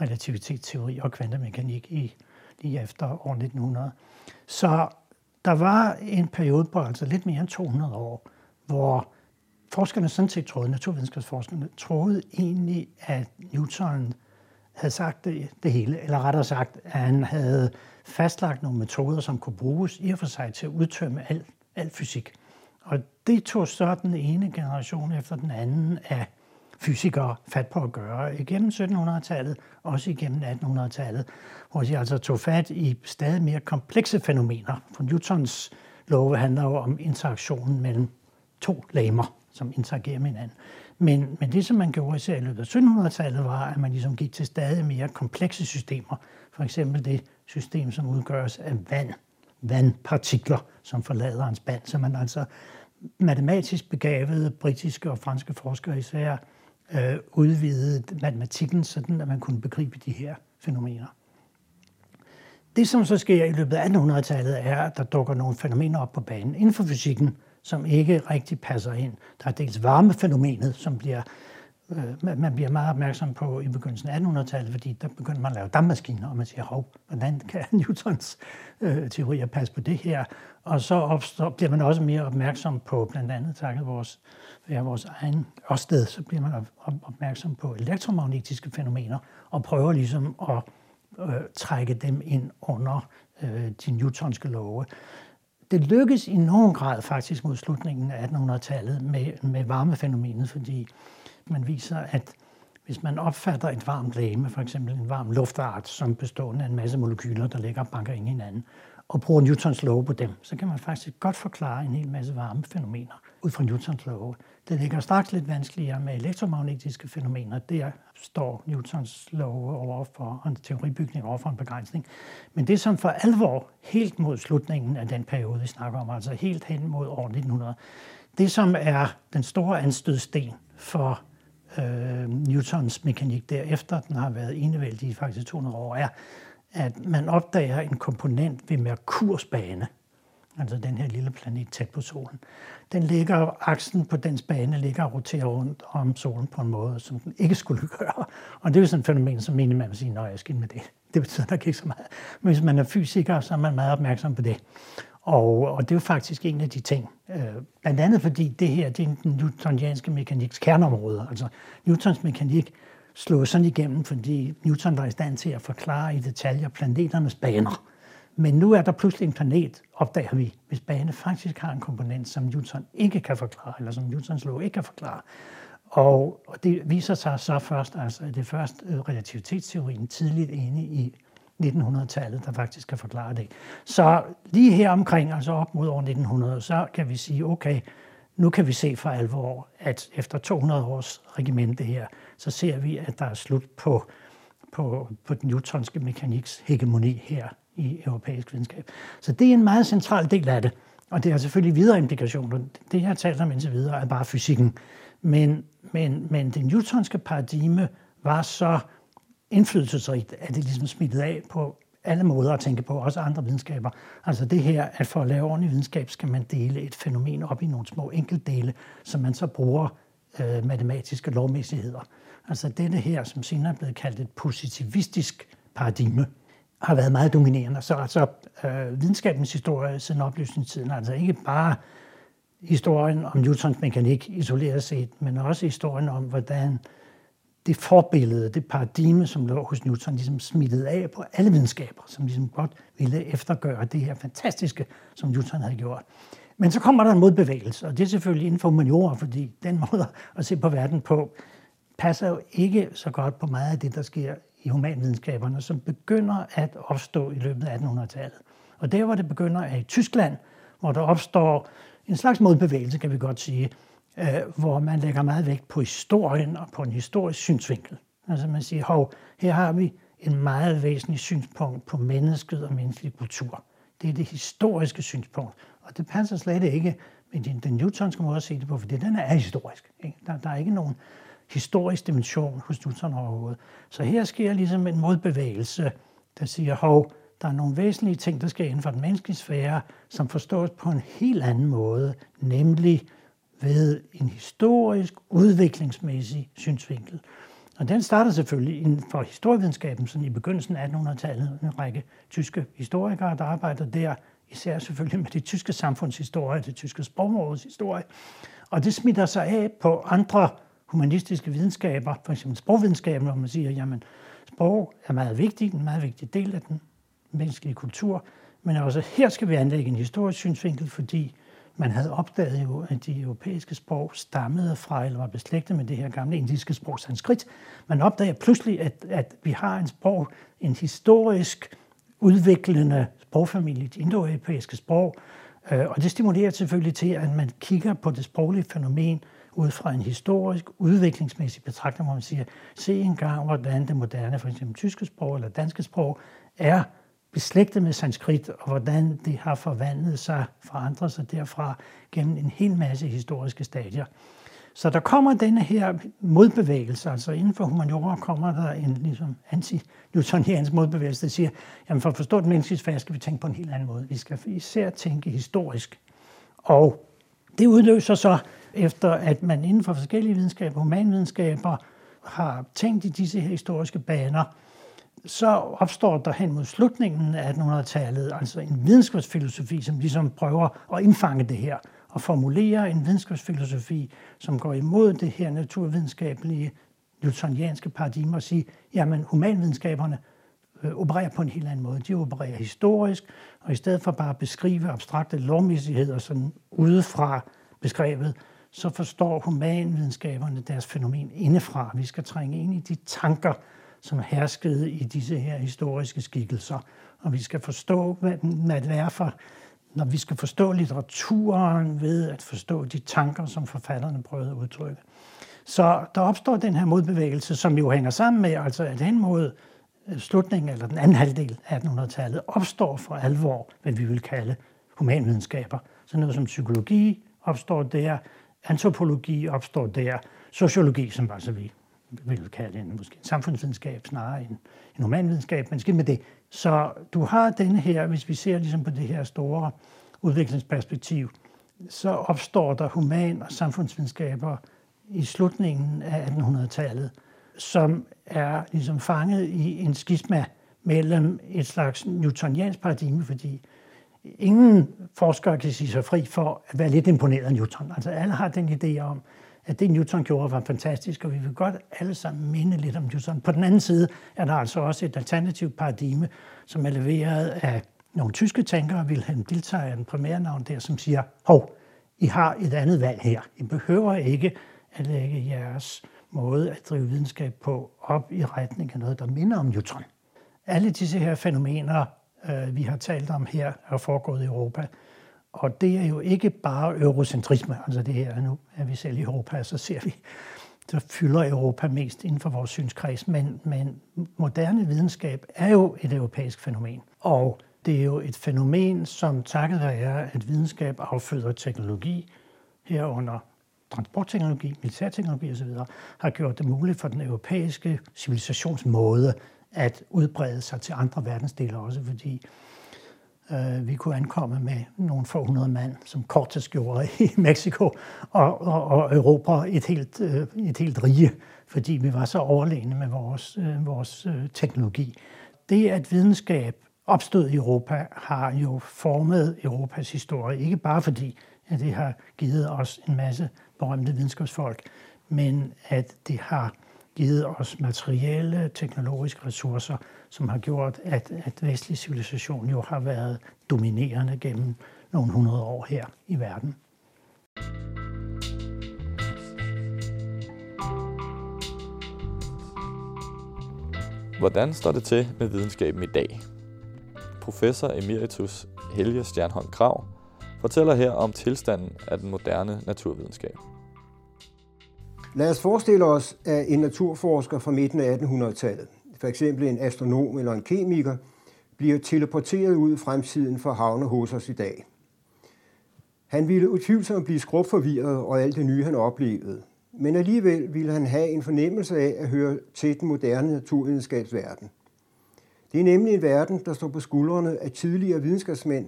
relativitetsteori og kvantemekanik i, lige efter år 1900. Så der var en periode på altså lidt mere end 200 år, hvor forskerne sådan set troede, naturvidenskabsforskerne troede egentlig, at Newton havde sagt det, det hele, eller rettere sagt, at han havde fastlagt nogle metoder, som kunne bruges i og for sig til at udtømme al, al fysik. Og det tog så den ene generation efter den anden af fysikere fat på at gøre igennem 1700-tallet, også igennem 1800-tallet, hvor de altså tog fat i stadig mere komplekse fænomener. For Newtons love handler jo om interaktionen mellem to lamer, som interagerer med hinanden. Men, men det, som man gjorde især i løbet af 1700-tallet, var, at man ligesom gik til stadig mere komplekse systemer. For eksempel det system, som udgøres af vand, vandpartikler, som forlader en spand. Så man altså matematisk begavede britiske og franske forskere især øh, udvidede matematikken, sådan at man kunne begribe de her fænomener. Det, som så sker i løbet af 1800-tallet, er, at der dukker nogle fænomener op på banen inden for fysikken, som ikke rigtig passer ind. Der er dels varmefænomenet, som bliver, øh, man bliver meget opmærksom på i begyndelsen af 1800-tallet, fordi der begyndte man at lave dampmaskiner, og man siger, hov, hvordan kan Newtons øh, teorier passe på det her? Og så opstår, bliver man også mere opmærksom på, blandt andet takket vores være vores egen sted, så bliver man opmærksom på elektromagnetiske fænomener og prøver ligesom at øh, trække dem ind under øh, de newtonske love. Det lykkes i nogen grad faktisk mod slutningen af 1800-tallet med, med varmefænomenet, fordi man viser, at hvis man opfatter et varmt læme, for eksempel en varm luftart, som bestående af en masse molekyler, der ligger og banker ind i hinanden, og bruger Newtons love på dem, så kan man faktisk godt forklare en hel masse varmefænomener ud fra Newtons love. Det ligger straks lidt vanskeligere med elektromagnetiske fænomener. Der står Newtons love over for en teoribygning over for en begrænsning. Men det som for alvor, helt mod slutningen af den periode, vi snakker om, altså helt hen mod år 1900, det som er den store anstødsten for øh, Newtons mekanik derefter, den har været enevældig i faktisk 200 år, er, at man opdager en komponent ved Merkurs bane, altså den her lille planet tæt på solen. Den ligger, aksen på dens bane ligger og roterer rundt om solen på en måde, som den ikke skulle gøre. Og det er jo sådan et fænomen, som egentlig man sige, nej, jeg skal med det. Det betyder nok ikke så meget. Men hvis man er fysiker, så er man meget opmærksom på det. Og, og det er jo faktisk en af de ting. Øh, blandt andet fordi det her, det er den newtonianske mekaniks kerneområde. Altså Newtons mekanik slået sådan igennem, fordi Newton var i stand til at forklare i detaljer planeternes baner. Men nu er der pludselig en planet, opdager vi, hvis bane faktisk har en komponent, som Newton ikke kan forklare, eller som Newtons lov ikke kan forklare. Og, og det viser sig så først, altså at det er først øh, relativitetsteorien tidligt inde i 1900-tallet, der faktisk kan forklare det. Så lige her omkring, altså op mod år 1900, så kan vi sige, okay, nu kan vi se for alvor, at efter 200 års regimente her, så ser vi, at der er slut på, på, på den newtonske mekaniks hegemoni her i europæisk videnskab. Så det er en meget central del af det, og det har selvfølgelig videre implikationer. Det, jeg har talt om indtil videre, er bare fysikken. Men, men, men det newtonske paradigme var så indflydelsesrigt, at det ligesom smittede af på alle måder at tænke på, også andre videnskaber. Altså det her, at for at lave ordentlig videnskab, skal man dele et fænomen op i nogle små enkeltdele, som man så bruger øh, matematiske lovmæssigheder. Altså dette her, som senere er blevet kaldt et positivistisk paradigme, har været meget dominerende. Så altså, øh, videnskabens historie siden oplysningstiden, altså ikke bare historien om Newtons mekanik isoleret set, men også historien om, hvordan det forbillede, det paradigme, som lå hos Newton, ligesom smittede af på alle videnskaber, som ligesom godt ville eftergøre det her fantastiske, som Newton havde gjort. Men så kommer der en modbevægelse, og det er selvfølgelig inden for humaniora, fordi den måde at se på verden på, passer jo ikke så godt på meget af det, der sker i humanvidenskaberne, som begynder at opstå i løbet af 1800-tallet. Og der, hvor det begynder, er i Tyskland, hvor der opstår en slags modbevægelse, kan vi godt sige, øh, hvor man lægger meget vægt på historien og på en historisk synsvinkel. Altså man siger, hov, her har vi en meget væsentlig synspunkt på mennesket og menneskelig kultur. Det er det historiske synspunkt. Og det passer slet ikke med den, den newtonske måde at se det på, for den er historisk. Ikke? Der, der er ikke nogen historisk dimension hos Newton overhovedet. Så her sker ligesom en modbevægelse, der siger, hov, der er nogle væsentlige ting, der sker inden for den menneskelige sfære, som forstås på en helt anden måde, nemlig ved en historisk, udviklingsmæssig synsvinkel. Og den starter selvfølgelig inden for historievidenskaben, sådan i begyndelsen af 1800-tallet. En række tyske historikere, der arbejder der, især selvfølgelig med det tyske samfundshistorie, det tyske sprogområdes historie. Og det smitter sig af på andre humanistiske videnskaber, for eksempel sprogvidenskaben, hvor man siger, jamen sprog er meget vigtigt, en meget vigtig del af den menneskelige kultur, men også her skal vi anlægge en historisk synsvinkel, fordi man havde opdaget jo, at de europæiske sprog stammede fra, eller var beslægtet med det her gamle indiske sprog sanskrit. Man opdager pludselig, at, at vi har en sprog, en historisk udviklende sprogfamilie, de indoeuropæiske sprog, øh, og det stimulerer selvfølgelig til, at man kigger på det sproglige fænomen ud fra en historisk, udviklingsmæssig betragtning, hvor man siger, se engang, hvordan det moderne, for eksempel tyske sprog eller danske sprog, er beslægtet med sanskrit, og hvordan det har forvandlet sig, forandret sig derfra gennem en hel masse historiske stadier. Så der kommer denne her modbevægelse, altså inden for humaniora kommer der en ligesom anti-newtoniansk modbevægelse, der siger, jamen for at forstå den menneskelige sfære skal vi tænke på en helt anden måde. Vi skal især tænke historisk. Og det udløser så, efter at man inden for forskellige videnskaber, humanvidenskaber, har tænkt i disse her historiske baner, så opstår der hen mod slutningen af 1800-tallet altså en videnskabsfilosofi, som ligesom prøver at indfange det her og formulere en videnskabsfilosofi, som går imod det her naturvidenskabelige newtonianske paradigme og sige, jamen humanvidenskaberne øh, opererer på en helt anden måde. De opererer historisk, og i stedet for bare at beskrive abstrakte lovmæssigheder sådan udefra beskrevet, så forstår humanvidenskaberne deres fænomen indefra. Vi skal trænge ind i de tanker, som herskede i disse her historiske skikkelser. Og vi skal forstå, hvad, hvad det er for, når vi skal forstå litteraturen ved at forstå de tanker, som forfatterne prøvede at udtrykke. Så der opstår den her modbevægelse, som jo hænger sammen med, altså at hen mod øh, slutningen, eller den anden halvdel af 1800-tallet, opstår for alvor, hvad vi vil kalde humanvidenskaber. Så noget som psykologi opstår der, antropologi opstår der, sociologi, som var så vi vil kalde en måske en samfundsvidenskab snarere end en humanvidenskab, men skidt med det. Så du har denne her, hvis vi ser ligesom på det her store udviklingsperspektiv, så opstår der human- og samfundsvidenskaber i slutningen af 1800-tallet, som er ligesom fanget i en skisma mellem et slags newtoniansk paradigme, fordi ingen forskere kan sige sig fri for at være lidt imponeret af Newton. Altså alle har den idé om, at det Newton gjorde var fantastisk, og vi vil godt alle sammen minde lidt om Newton. På den anden side er der altså også et alternativt paradigme, som er leveret af nogle tyske tænkere, Wilhelm Dilthey er den primære navn der, som siger, hov, I har et andet valg her. I behøver ikke at lægge jeres måde at drive videnskab på op i retning af noget, der minder om Newton. Alle disse her fænomener, øh, vi har talt om her, er foregået i Europa. Og det er jo ikke bare eurocentrisme, altså det her, nu er vi selv i Europa, så ser vi, så fylder Europa mest inden for vores synskreds, men, men moderne videnskab er jo et europæisk fænomen. Og det er jo et fænomen, som takket være, at videnskab afføder teknologi, herunder transportteknologi, militærteknologi osv., har gjort det muligt for den europæiske civilisationsmåde at udbrede sig til andre verdensdele også, fordi øh, vi kunne ankomme med nogle få hundrede mand, som Cortes gjorde i Mexico, og, og, og Europa et helt, øh, et helt rige, fordi vi var så overlegne med vores, øh, vores øh, teknologi. Det, at videnskab opstod i Europa, har jo formet Europas historie, ikke bare fordi at det har givet os en masse berømte videnskabsfolk, men at det har givet os materielle, teknologiske ressourcer, som har gjort, at, at vestlig civilisation jo har været dominerende gennem nogle hundrede år her i verden. Hvordan står det til med videnskaben i dag? Professor emeritus Helge Stjernholm Krav fortæller her om tilstanden af den moderne naturvidenskab. Lad os forestille os, at en naturforsker fra midten af 1800-tallet, f.eks. en astronom eller en kemiker, bliver teleporteret ud i fremtiden for havne hos os i dag. Han ville utvivlsomt blive skrubforvirret over alt det nye, han oplevede. Men alligevel ville han have en fornemmelse af at høre til den moderne naturvidenskabsverden. Det er nemlig en verden, der står på skuldrene af tidligere videnskabsmænd,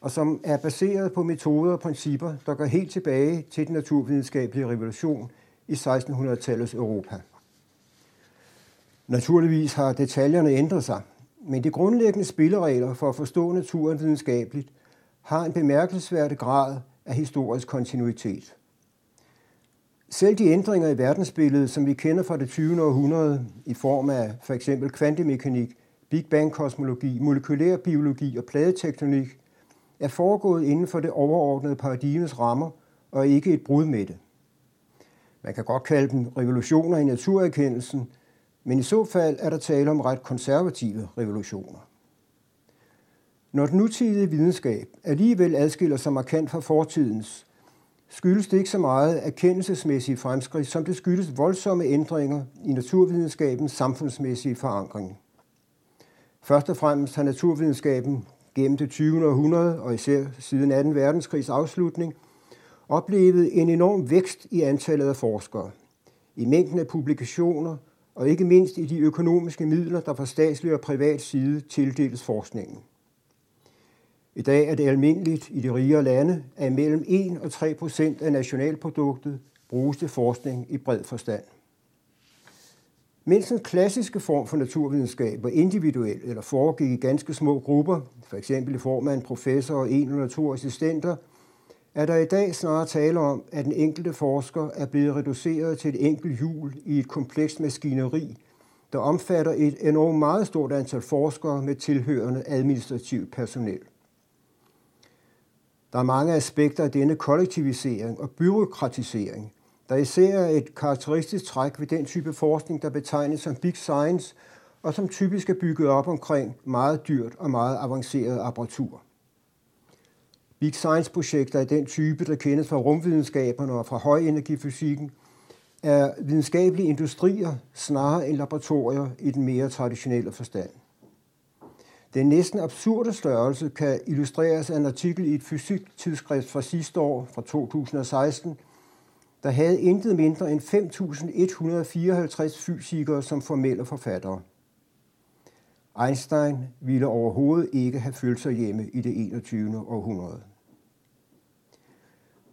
og som er baseret på metoder og principper, der går helt tilbage til den naturvidenskabelige revolution i 1600-tallets Europa. Naturligvis har detaljerne ændret sig, men de grundlæggende spilleregler for at forstå naturen videnskabeligt har en bemærkelsesværdig grad af historisk kontinuitet. Selv de ændringer i verdensbilledet, som vi kender fra det 20. århundrede i form af for eksempel kvantemekanik, Big Bang-kosmologi, molekylær biologi og pladetektonik, er foregået inden for det overordnede paradigmes rammer og ikke et brud med det. Man kan godt kalde dem revolutioner i naturerkendelsen, men i så fald er der tale om ret konservative revolutioner. Når den nutidige videnskab alligevel adskiller sig markant fra fortidens, skyldes det ikke så meget erkendelsesmæssige fremskridt, som det skyldes voldsomme ændringer i naturvidenskabens samfundsmæssige forankring. Først og fremmest har naturvidenskaben gennem det 20. århundrede og især siden 2. verdenskrigs afslutning – oplevet en enorm vækst i antallet af forskere, i mængden af publikationer og ikke mindst i de økonomiske midler, der fra statslig og privat side tildeles forskningen. I dag er det almindeligt i de rigere lande, at mellem 1 og 3 procent af nationalproduktet bruges til forskning i bred forstand. Mens den klassiske form for naturvidenskab var individuel eller foregik i ganske små grupper, f.eks. i form af en professor og en eller to assistenter – er der i dag snarere tale om, at den enkelte forsker er blevet reduceret til et enkelt hjul i et komplekst maskineri, der omfatter et enormt meget stort antal forskere med tilhørende administrativt personel. Der er mange aspekter af denne kollektivisering og byråkratisering, der især er et karakteristisk træk ved den type forskning, der betegnes som big science, og som typisk er bygget op omkring meget dyrt og meget avanceret apparatur. Big Science-projekter af den type, der kendes fra rumvidenskaberne og fra højenergifysikken, er videnskabelige industrier snarere end laboratorier i den mere traditionelle forstand. Den næsten absurde størrelse kan illustreres af en artikel i et fysiktidsskrift fra sidste år, fra 2016, der havde intet mindre end 5.154 fysikere som formelle forfattere. Einstein ville overhovedet ikke have følt sig hjemme i det 21. århundrede.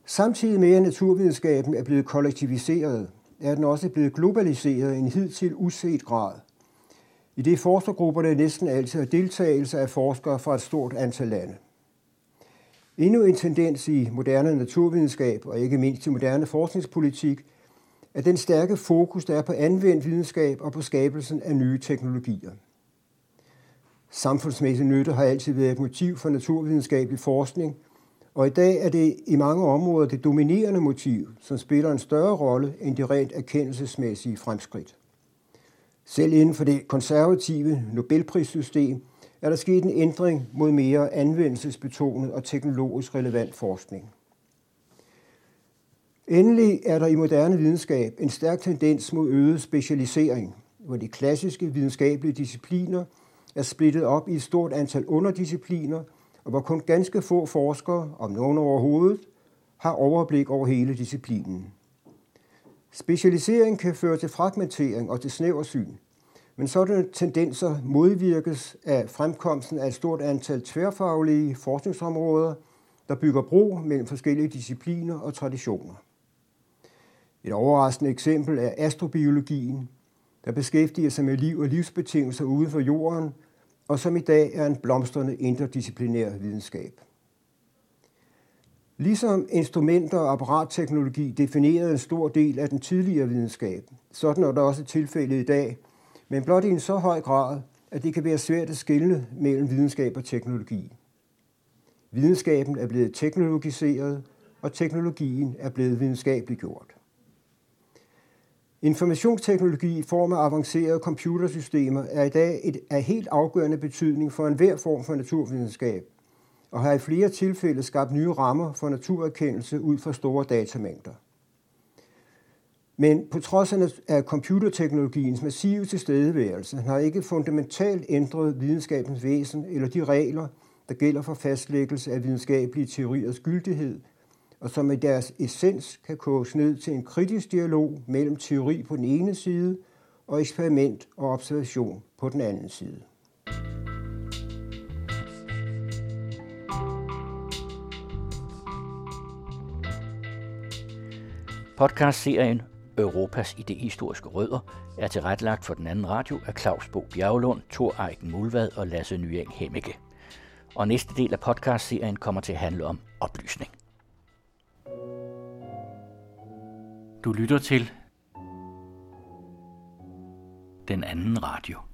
Samtidig med, at naturvidenskaben er blevet kollektiviseret, er den også blevet globaliseret i en hidtil uset grad. I det forskergrupperne næsten altid er deltagelse af forskere fra et stort antal lande. Endnu en tendens i moderne naturvidenskab, og ikke mindst i moderne forskningspolitik, er den stærke fokus, der er på anvendt videnskab og på skabelsen af nye teknologier. Samfundsmæssig nytte har altid været et motiv for naturvidenskabelig forskning, og i dag er det i mange områder det dominerende motiv, som spiller en større rolle end de rent erkendelsesmæssige fremskridt. Selv inden for det konservative Nobelprissystem er der sket en ændring mod mere anvendelsesbetonet og teknologisk relevant forskning. Endelig er der i moderne videnskab en stærk tendens mod øget specialisering, hvor de klassiske videnskabelige discipliner er splittet op i et stort antal underdiscipliner, og hvor kun ganske få forskere, om nogen overhovedet, har overblik over hele disciplinen. Specialisering kan føre til fragmentering og til snæversyn, men sådanne tendenser modvirkes af fremkomsten af et stort antal tværfaglige forskningsområder, der bygger bro mellem forskellige discipliner og traditioner. Et overraskende eksempel er astrobiologien, der beskæftiger sig med liv og livsbetingelser uden for jorden, og som i dag er en blomstrende interdisciplinær videnskab. Ligesom instrumenter og apparatteknologi definerede en stor del af den tidligere videnskab, sådan er der også tilfældet i dag, men blot i en så høj grad, at det kan være svært at skelne mellem videnskab og teknologi. Videnskaben er blevet teknologiseret, og teknologien er blevet videnskabeligt gjort. Informationsteknologi i form af avancerede computersystemer er i dag et, af helt afgørende betydning for enhver form for naturvidenskab, og har i flere tilfælde skabt nye rammer for naturerkendelse ud fra store datamængder. Men på trods af computerteknologiens massive tilstedeværelse har ikke fundamentalt ændret videnskabens væsen eller de regler, der gælder for fastlæggelse af videnskabelige teoriers gyldighed, og som i deres essens kan koges ned til en kritisk dialog mellem teori på den ene side og eksperiment og observation på den anden side. Podcast-serien Europas idehistoriske rødder er tilrettelagt for den anden radio af Claus Bo Bjerglund, Thor Eiken Mulvad og Lasse Nyeng Hemmeke. Og næste del af podcast-serien kommer til at handle om oplysning. Du lytter til den anden radio.